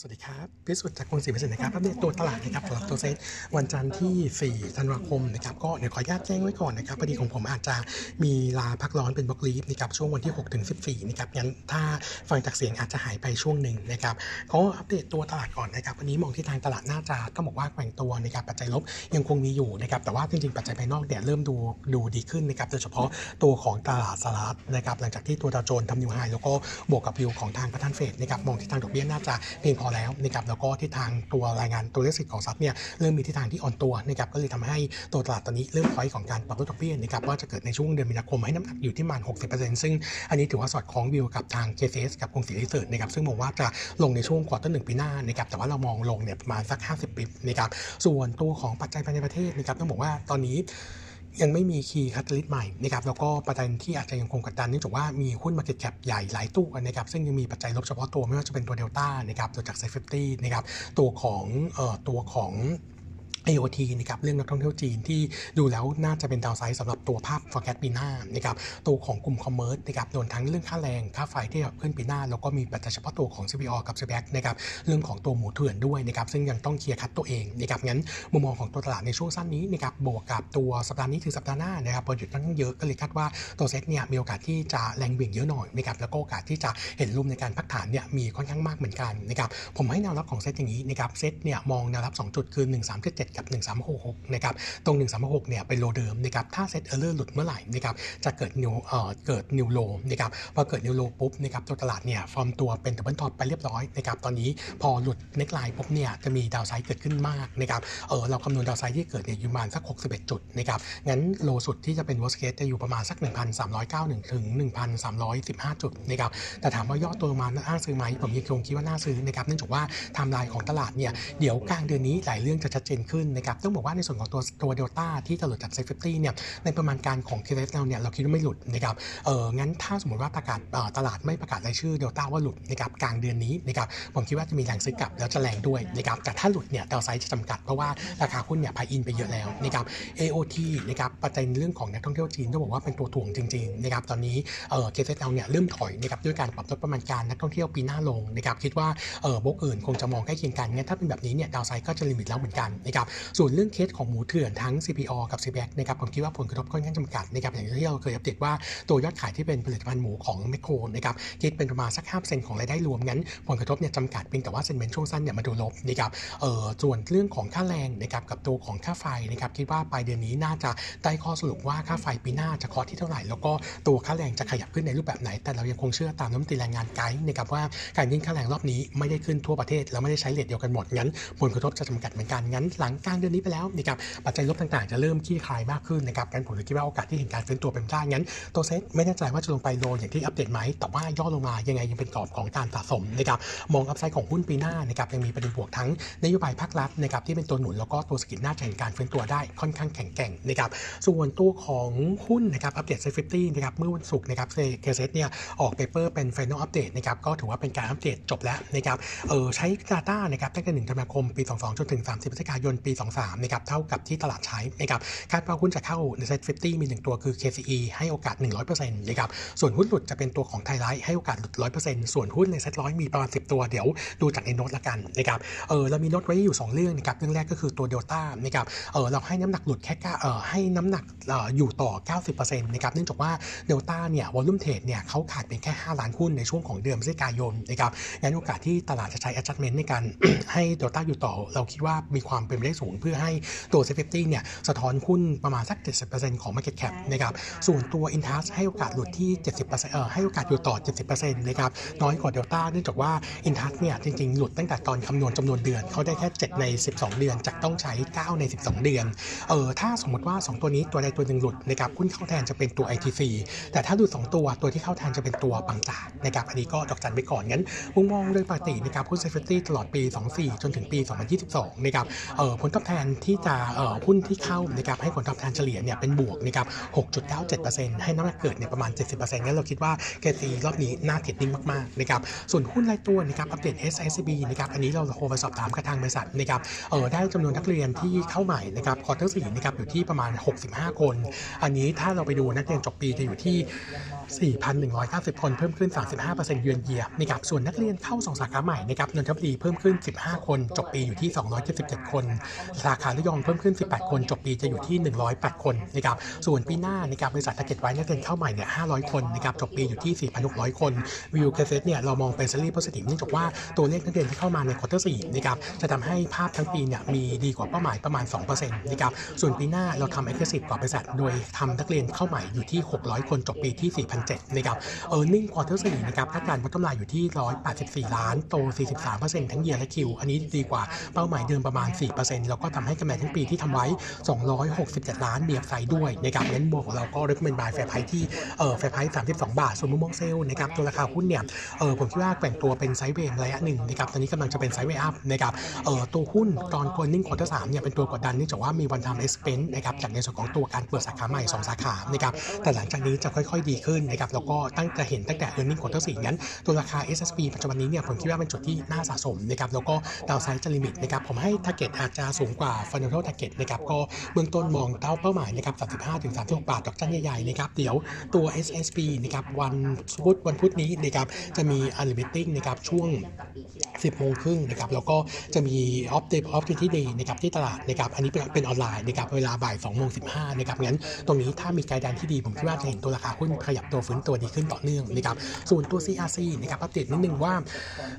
สวัสดีครับพิสุทธิ์จากกรุงศรีพิเศษนะครับอัปเดตตัวตลาดนะครับสำหรับตัวเซ็ตวันจันทร์ที่ 4 ธันวาคมนะครับก็เดี๋ยวขออนุญาตแจ้งไว้ก่อนนะครับพอดีของผมอาจจะมีลาพักร้อนเป็น block leave นะครับช่วงวันที่ 6 ถึง 14 นะครับงั้นถ้าฟังจากเสียงอาจจะหายไปช่วงหนึ่งนะครับก็อัปเดตตัวตลาดก่อนนะครับวันนี้มองที่ทางตลาดน่าจะต้องบอกว่าแกว่งตัวนะครับปัจจัยลบยังคงมีอยู่นะครับแต่ว่าจริงๆปัจจัยภายนอกเนี่ยเริ่มดูดูดีขึ้นนะครับโดยเฉพาะตัวของตลาดสหรัฐนะครับหลังจากที่ตัวดาวโจนส์ทำ new high แล้วก็บวกกับวิวของทางประธานเฟดนะครับมองที่ทางดอกเบี้ยน่าจะเพียงพอแล้วนะครับแล้วก็ทิศทางตัวรายงานตัวเลขเศรษฐกิจของสหรัฐเนี่ยเริ่มมีทิศทางที่อ่อนตัวนะครับก็เลยทำให้ตัวตลาดตอนนี้เริ่มพอยของการปรับลดดอกเบี้ยนะครับว่าจะเกิดในช่วงเดือนมีนาคมให้น้ำหนักอยู่ที่ประมาณ 60%ซึ่งอันนี้ถือว่าสอดคล้องวิวกับทาง KCS กับกรุงศรีรีเสิร์ชนะครับซึ่งมองว่าจะลงในช่วง quarter หนึ่งปีหน้านะครับแต่ว่าเรามองลงเนี่ยประมาณสัก 50 bps นะครับส่วนตัวของปัจจัยภายในประเทศนะครับต้องบอกว่าตอนนี้ ยังไม่มี key catalyst ใหม่นะครับแล้วก็ประเด็นที่อาจจะยังคงกดดันเนื่องจากว่ามีหุ้น market cap ใหญ่หลายตัวนะครับซึ่งยังมีปัจจัยลบเฉพาะตัวไม่ว่าจะเป็นตัวเดลต้านะครับตัวจาก SET50นะครับตัวของเอ่อตัวของ AOT นะครับเรื่องนักท่องเที่ยวจีนที่ดูแล้วน่าจะเป็น downside สำหรับตัวภาพ forecast ปีหน้านะครับตัวของกลุ่ม commerce นะครับโดนทั้งเรื่องค่าแรงค่าไฟที่แบบขึ้นปีหน้า แล้วก็มีปัจจัยเฉพาะตัวของ CPO กับ CPX นะครับเรื่องของตัวหมูเถื่อนด้วยนะครับซึ่งยังต้อง clear cut ตัวเองนะครับงั้นมุมมองของตัวตลาดในช่วงสั้นนี้นะครับบวกกับตัวสัปดาห์นี้ถึงสัปดาห์หน้านะครับวันหยุดค่อนข้างเยอะก็เลยคาดว่าตัวเซ็ตเนี่ยมีโอกาสที่จะแรงเบี่ยงเยอะหน่อยนะครับแล้วก็โอกาสที่จะเห็น room ในการพักฐานเนี่ยมีค่อนข้างมากเหมือนกันนะครับผมให้แนวรับของเซ็ตอย่างนี้นะครับเซ็ตเนี่ยมองแนวรับ 2 จุดคือ 1377กับ 1366นะครับตรง 1366เนี่ยเป็น low เดิมนะครับถ้าเซตเออร์เลอร์หลุดเมื่อไหร่นะครับจะเกิด new เอ่อเกิด new low นะครับพอเกิด new low ปุ๊บนะครับตัวตลาดเนี่ยฟอร์มตัวเป็น double top ไปเรียบร้อยนะครับตอนนี้พอหลุด neckline ปุ๊บเนี่ยจะมี downside เกิดขึ้นมากนะครับเออเราคำนวณ downside ที่เกิดเนี่ยอยู่ประมาณสัก 61 จุดนะครับงั้น low สุดที่จะเป็น worst case จะอยู่ประมาณสัก 1,391ถึง1,315 จุดนะครับแต่ถามว่าย่อตัวมาน่าซื้อไหมผมยังคงคิดว่าน่าซื้อนะครับเนื่องจากว่าไทม์ไลน์ของตลาดเนี่ยเดี๋ยวกลางเดือนนี้หลายเรื่องจะชัดเจนขึ้นนะครับต้องบอกว่าในส่วนของตัวตัวเดลต้าที่จะหลุดจาก SET50เนี่ยในประมาณการของ k เราเนี่ยเราคิดว่าไม่หลุดนะครับเอองั้นถ้าสมมติว่าประกาศตลาดไม่ประกาศรายชื่อเดลต้าว่าหลุดนะครับกลางเดือนนี้นะครับผมคิดว่าจะมีแรงซื้อกลับแล้วจะแรงด้วยนะครับแต่ถ้าหลุดเนี่ย downside จะจำกัดเพราะว่าราคาหุ้นเนี่ย price in ไปเยอะแล้วนะครับ AOT นะครับปัจจัยในเรื่องของนักท่องเที่ยวจีนต้องบอกว่าเป็นตัวถ่วงจริงๆนะครับตอนนี้เออ k เราเนี่ยเริ่มถอยนะครับด้วยการปรับลดประมาณการนักท่องเที่ยวปีหน้าลงนะครับคิดว่าเออบล็อกอื่นคงจะมองใกล้เคียงกันงั้นถ้าเป็นแบบนี้เนี่ยดาวไซด์ก็จะลิมิตแล้วเหมือนกันนะครับส่วนเรื่องเคสของหมูเถื่อนทั้ง CPO กับ CPX นะครับผมคิดว่าผลกระทบค่อนข้างจำกัดนะครับอย่างที่เราเคยอัปเดตว่าตัวยอดขายที่เป็นผลิตภัณฑ์หมูของแมคโครนะครับคิดเป็นประมาณสัก5%ของรายได้รวมงั้น ผลกระทบเนี่ยจำกัดเพียงแต่ว่าเซนเมนต์ช่วงสั้นเนี่ยมาดูลบนะครับเอ่อส่วนเรื่องของค่าแรงนะครับกับตัวของค่าไฟนะครับคิดว่าปลายเดือนนี้น่าจะได้ข้อสรุปว่าค่าไฟปีหน้าจะคอที่เท่าไหร่ แล้วก็ตัวค่าแรงจะขยับขึ้นในรูปแบบไหน แต่เรายังคงเชื่อตามน้ำตีแรงงานไกด์นะครับว่าการยื่นค่าแรงรอบนี้ไม่ได้ขึ้นทั่วประเทศแล้วไม่ได้ใช้เลทเดียวกันหมดงั้น ผลกระทบจะจำกัดเหมือนกันงั้นหลังกลางเดือนนี้ไปแล้วนะครับปัจจัยลบต่างๆจะเริ่มคลี่คลายมากขึ้นนะครับงั้นผมเลยคิดว่าโอกาสที่เห็นการฟื้นตัวเป็นได้งั้นตัวเซ็ตไม่แน่ใจว่าจะลงไปโลอย่างที่อัปเดตไหมแต่ว่าย่อลงมายังไงยังเป็นกรอบของการสะสมนะครับมอง upside ของหุ้นปีหน้านะครับยังมีประเด็นบวกทั้งนโยบายภาครัฐนะครับที่เป็นตัวหนุนแล้วก็ตัวสกิลน่าจะเห็นการฟื้นตัวได้ค่อนข้างแข็งแกร่งนะครับส่วนตัวของหุ้นนะครับอัปเดต SET50นะครับเมื่อวันศุกร์นะครับ KCS เนี่ยออก paper เป็น Final Update นะครับก็ถือว่าเป็นการอัปเดตจบแล้วนะครับเออใช้ Data นะครับตั้งแต่1ธันวาคมปี 22จนถึง 30พฤศจิกายนปี23นะครับเท่ากับที่ตลาดใช้นะครับคาดว่าหุ้นจะเข้าใน SET50 มี 1 ตัวคือ KCE ให้โอกาส 100%นะครับส่วนหุ้นหลุดจะเป็นตัวของไทยไลฟ์ให้โอกาสหลุด 100%ส่วนหุ้นในเซ็ตร้อยมีประมาณ 10 ตัวเดี๋ยวดูจากในโน้ตละกันนะครับเออเรามีโน้ตไว้อยู่ 2 เรื่องนะครับเรื่องแรกก็คือตัวเดลต้านะครับเออเราให้น้ำหนักหลุดแค่เออให้น้ำหนักเอออยู่ต่อ 90%นะครับเนื่องจากว่าเดลต้าเนี่ย volume trade เนี่ยเขาขาดเป็นแค่ 5 ล้านหุ้นในช่วงของเดือนพฤศจิกายนนะครับงั้นโอกาสที่ตลาดจะใช้ adjustment ในการให้เดลต้าอยู่ต่อเราคิดว่ามีความเป็นไปได้สูง เพื่อให้ตัว SET50เนี่ยสะท้อนหุ้นประมาณสัก 70%ของ market cap นะครับส่วนตัว Intas ให้โอกาสหลุดที่ 70%เอ่อให้โอกาสอยู่ต่อ 70%นะครับน้อยกว่าเดลต้าเนื่องจากว่า Intas เนี่ยจริง ๆ หลุดตั้งแต่ตอนคำนวณจำนวนเดือนเขาได้แค่ 7 ใน 12 เดือนจากต้องใช้ 9 ใน 12 เดือนเออถ้าสมมติว่า 2 ตัวนี้ตัวใดตัวหนึ่งหลุดนะครับหุ้นเข้าแทนจะเป็นตัว ITC แต่ถ้าหลุด2ตัวตัวที่เข้าแทนจะเป็นตัวปังจากนะครับอันนี้ก็ดอกจันไปก่อนงั้นมุมมองโดยปกตินะครับหุ้น Safety ตลอดปี 24 จนถึงปี 2022นะครับเออผลตอบแทนที่จะหุ้นที่เข้านะครับให้ผลตอบแทนเฉลี่ยเนี่ยเป็นบวกนะครับ 6.97%ให้น้ำหนักเกิดเนี่ยประมาณ 70%งั้นเราคิดว่า KC รอบนี้น่า trading มากๆนะครับส่วนหุ้นรายตัวนะครับอัปเดต SISB นะครับอันนี้เราโทรไปสอบถามกับทางบริษัทนะครับเออได้จำนวนนักเรียนที่เข้าใหม่นะครับ quarter สี่นะครับอยู่ที่ประมาณ 65 คน อันนี้ถ้าเราไปดูนักเรียนจบปีจะอยู่ที่ 4,190 คนเพิ่มขึ้น 35%เยือนเยียนะครับส่วนนักเรียนเข้า 2 สาขาใหม่นะครับนนทบุรีเพิ่มขึ้น 15 คน จบปีอยู่ที่ 277 คน สาขาระยองเพิ่มขึ้น 18 คน จบปีจะอยู่ที่ 108 คนนะครับส่วนปีหน้านะครับบริษัท target ไว้นักเรียนเข้าใหม่เนี่ย 500 คนนะครับจบปีอยู่ที่ 4,600 คน view KCS เนี่ยเรามองเป็น slightly positive เนื่องจากว่าตัวเลขนักเรียนที่เข้ามาใน quarter 4นะครับจะทำให้ภาพทั้งปีเนี่ยมีดีกว่าเป้าหมายประมาณ2%นะครับส่วนปีหน้าเราทำ aggressive กว่าบริษัทโดยทำนักเรียนเข้าใหม่อยู่ที่ 600 คนจบปีที่4,007นะครับ earning quarter 4นะครับคาดการณ์ผลกำไรอยู่ที่ 184 ล้าน โต 43%ทั้ง year และ Q อันนี้ดีกว่าเป้าหมายเดิมประมาณ 4%แล้วก็ทำให้กำไรทั้งปีที่ทำไว้ 267 ล้านมี upside ด้วยนะครับงั้นบวกของเราก็ recommend buy fair price ที่เออ fair price 32 บาท ส่วนมุมมองเซลล์นะครับตัวราคาหุ้นเนี่ยเออผมคิดว่าแกว่งตัวเป็น sideway ระยะหนึ่งนะครับตอนนี้กำลังจะเป็น sideway up นะครับเออตัวหุ้นตอน earning quarter สามเนี่ยเป็นตัวกดดันเนื่องจากว่ามี one time expense นะครับจากในส่วนของตัวการเปิดสาขาใหม่ 2 สาขานะครับแต่หลังจากนี้จะค่อย ๆ ดีขึ้นนะครับแล้วก็ตั้งจะเห็นตั้งแต่ earning quarter 4งั้น ตัวราคา SISB ปัจจุบันนี้เนี่ยผมคิดว่าเป็นจุดที่น่าสะสมนะครับแล้วก็ downside จะ limit นะครับผมให้ target อาจจะสูงกว่า fundamental target นะครับก็เบื้องต้นมองเต้าเป้าหมายนะครับ35ถึง36บาทดอกจันใหญ่ๆนะครับเดี๋ยวตัว SISB นะครับวันพุธวันพุธนี้นะครับจะมี analyst meeting นะครับช่วง 10โมงครึ่งนะครับแล้วก็จะมี opp day opportunity day นะครับที่ตลาดนะครับอันนี้เป็นเป็นออนไลน์นะครับเวลาบ่าย2โมง15นะครับงั้นตรงนี้ถ้ามี guidance ที่ดีผมคิดว่าจะเห็นตัวราคาหุ้นขยับตัวฟื้นตัวดีขึ้นต่อเนื่องนะครับส่วนตัว CRC นะครับอัปเดตนิดนึงว่า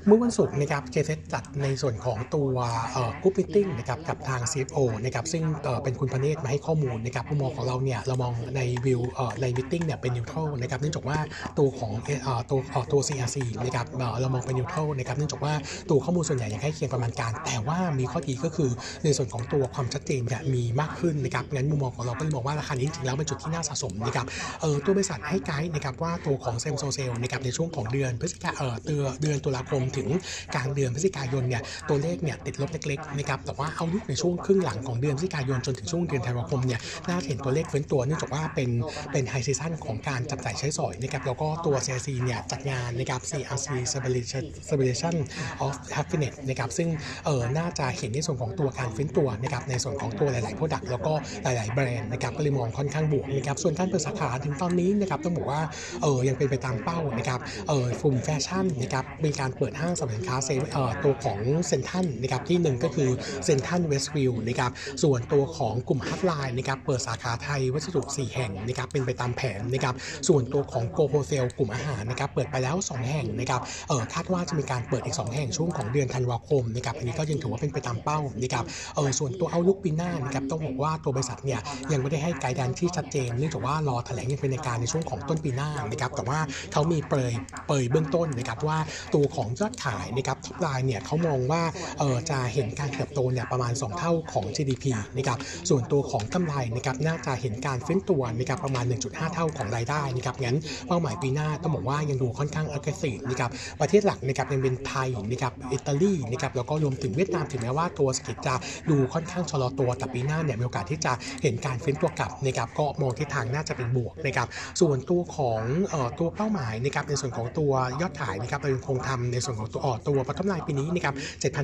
เมื่อวันศุกร์นะครับ KCS จัดในส่วนของตัวเอ่อ group meet นะครับกับทาง CFO นะครับซึ่งเอ่อเป็นคุณพเนศมาให้ข้อมูลนะครับมุมมองของเราเนี่ยเรามองในวิวเอ่อใน meet เนี่ยเป็น neutral นะครับเนื่องจากว่าตัวของเอ่อตัวเอ่อตัว CRC นะครับเรามองเป็นนิวทรัลนะครับเนื่องจากว่าตัวข้อมูลส่วนใหญ่ยังใกล้เคียงประมาณการ แต่ว่ามีข้อดีก็คือในส่วนของตัวความชัดเจนเนี่ยมีมากขึ้นนะครับงั้นมุมมองของเราก็เลยมองว่าราคานี้จริงๆแล้วเป็นจุดที่น่าสะสมนะครับเออตัวบริษัทให้ไกด์นะครับว่าตัวของเซมโซเซลนะครับในช่วงของเดือนพฤศจิกาเออเดือเดือนตุลาคมถึงกลางเดือนพฤศจิกายนเนี่ยตัวเลขเนี่ยติดลบเล็กๆนะครับแต่ว่าเอาลุกในช่วงครึ่งหลังของเดือนพฤศจิกายนจนถึงช่วงเดือนธันวาคมเนี่ยน่าเห็นตัวเลขฟื้นตัวเนื่องจากว่าเป็นเป็น high season ของการจับจ่ายใช้สอยนะครับแล้วก็ตัว CRC เนี่ยจัดงานนะครับ CRC Celebration of Happiness นะครับซึ่งเออน่าจะเห็นในส่วนของตัวการฟื้นตัวนะครับในส่วนของตัวหลายๆ Product แล้วก็หลาย ๆ แบรนด์นะครับก็เลยมองค่อนข้างบวกนะครับส่วนการเปิดสาขาถึงตอนนี้นะครับต้องบอกว่าเออยังเป็นไปตามเป้านะครับเออกลุ่มแฟชั่นนะครับมีการเปิดห้างสรรพสินค้าเซเออตัวของเซนทรัลนะครับที่หนึ่งก็คือเซนทรัลเวสต์วิวนะครับส่วนตัวของกลุ่มฮัตไลน์นะครับเปิดสาขาไทยวัสดุ4แห่งนะครับเป็นไปตามแผนนะครับส่วนตัวของโกโฮเซลกลุ่มอาหารนะครับเปิดไปแล้ว 2 แห่งนะครับเออคาดว่าจะมีการเปิดอีก 2 แห่งช่วงของเดือนธันวาคมนะครับอันนี้ก็ยังถือว่าเป็นไปตามเป้านะครับเออส่วนตัวเอาลุกปีหน้านะครับต้องบอกว่าตัวบริษัทเนี่ยยังไม่ได้ให้ไกด์แดนที่ชัดเจนเนื่องจากว่ารอแถลงอย่างเป็นทางการในช่วงของต้นปีหน้านะครับแต่ว่าเขามีเปรยเปรยเบื้องต้นนะครับว่าตัวของยอดขายนะครับ top line เนี่ยเขามองว่าเออจะเห็นการเติบโตเนี่ยประมาณ 2 เท่าของ GDP นะครับส่วนตัวของกำไรนะครับน่าจะเห็นการฟื้นตัวนะครับประมาณ 1.5 เท่าของรายได้นะครับงั้นเป้าหมายปีหน้าต้องบอกว่ายังดูค่อนข้าง aggressive นะครับประเทศหลักนะครับยังเป็นไทยนะครับอิตาลีนะครับแล้วก็รวมถึงเวียดนามถึงแม้ว่าตัวเศรษฐกิจจะดูค่อนข้างชะลอตัวแต่ปีหน้าเนี่ยมีโอกาสที่จะเห็นการฟื้นตัวกลับนะครับก็มองทิศทางน่าจะเป็นบวกนะครับส่วนตัวของออตัวเป้าหมายนะครับในส่วนของตัวยอดขายนะครับเรายังคงทำในส่วนของตัวออตัว bottom line ปีนี้นะครับ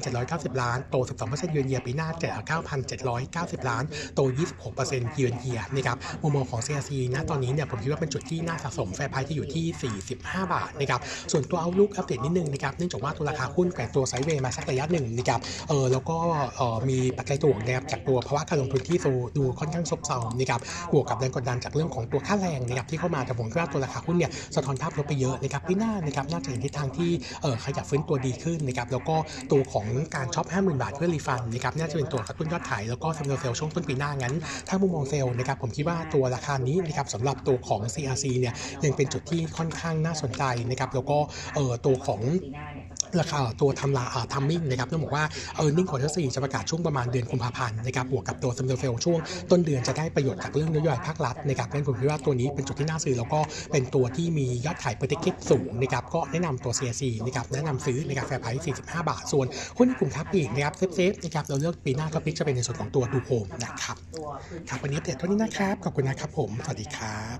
7,790 ล้าน โต 12%เยือนเยียปีหน้า9,790 ล้าน โต 26%เยือนเยียนะครับมุมมองของ CRC นะตอนนี้เนี่ยผมคิดว่าเป็นจุดที่น่าสะสม fair price ที่อยู่ที่ 45 บาทนะครับส่วนตัว outlook อัปเดตนิดนึงนะครับเนื่องจากว่าตัวราคาหุ้นแกว่งตัว sideway มาสักระยะหนึ่งนะครับเออแล้วก็เออมีปัจจัยตัวนะครับจากตัวภาวะการลงทุนที่ดูค่อนข้างซบเซานะครับบวกกับแรงกดดันจากเรื่องของตัวค่าแรงนะครับที่เข้ามาแต่ผมคิดว่าตัวราคาหุ้นเนี่ยสะท้อนภาพลบไปเยอะนะครับปีหน้านะครับน่าจะเห็นทิศทางที่เออขยับฟื้นตัวดีขึ้นนะครับแล้วก็ตัวของการช็อป 50,000 บาทเพื่อ refund นะครับน่าจะเป็นตัวกระตุ้นยอดขายแล้วก็เงินเซลล์ช่วงต้นปีหน้างั้น ถ้ามุมมองเซลล์นะครับผมคิดว่าตัวราคานี้นะครับสำหรับตัวของ CRC เนี่ยยังเป็นจุดที่ค่อนข้างน่าสนใจนะครับแล้วก็เออตัวของ ราคาตัวทำลา timing นะครับต้องบอกว่าearning quarter สี่จะประกาศช่วงประมาณเดือนกุมภาพันธ์นะครับบวกกับตัวซัมเดลเฟลช่วงต้นเดือนจะได้ประโยชน์จากเรื่องนโยบายภาครัฐนะครับงั้นผมคิดว่าตัวนี้เป็นจุดที่น่าซื้อแล้วก็เป็นตัวที่มียอดขายเปอร์เซ็นต์สูงนะครับก็แนะนำตัว CRC นะครับแนะนำซื้อนะครับ fair price 45 บาท ส่วนหุ้นในกลุ่มค้าปลีกนะครับ safe ๆนะครับเราเลือกปีหน้า top pick จะเป็นในส่วนของตัวดูโฮมนะครับครับวันนี้อัปเดตเท่านี้นะครับขอบคุณนะครับผมสวัสดีครับ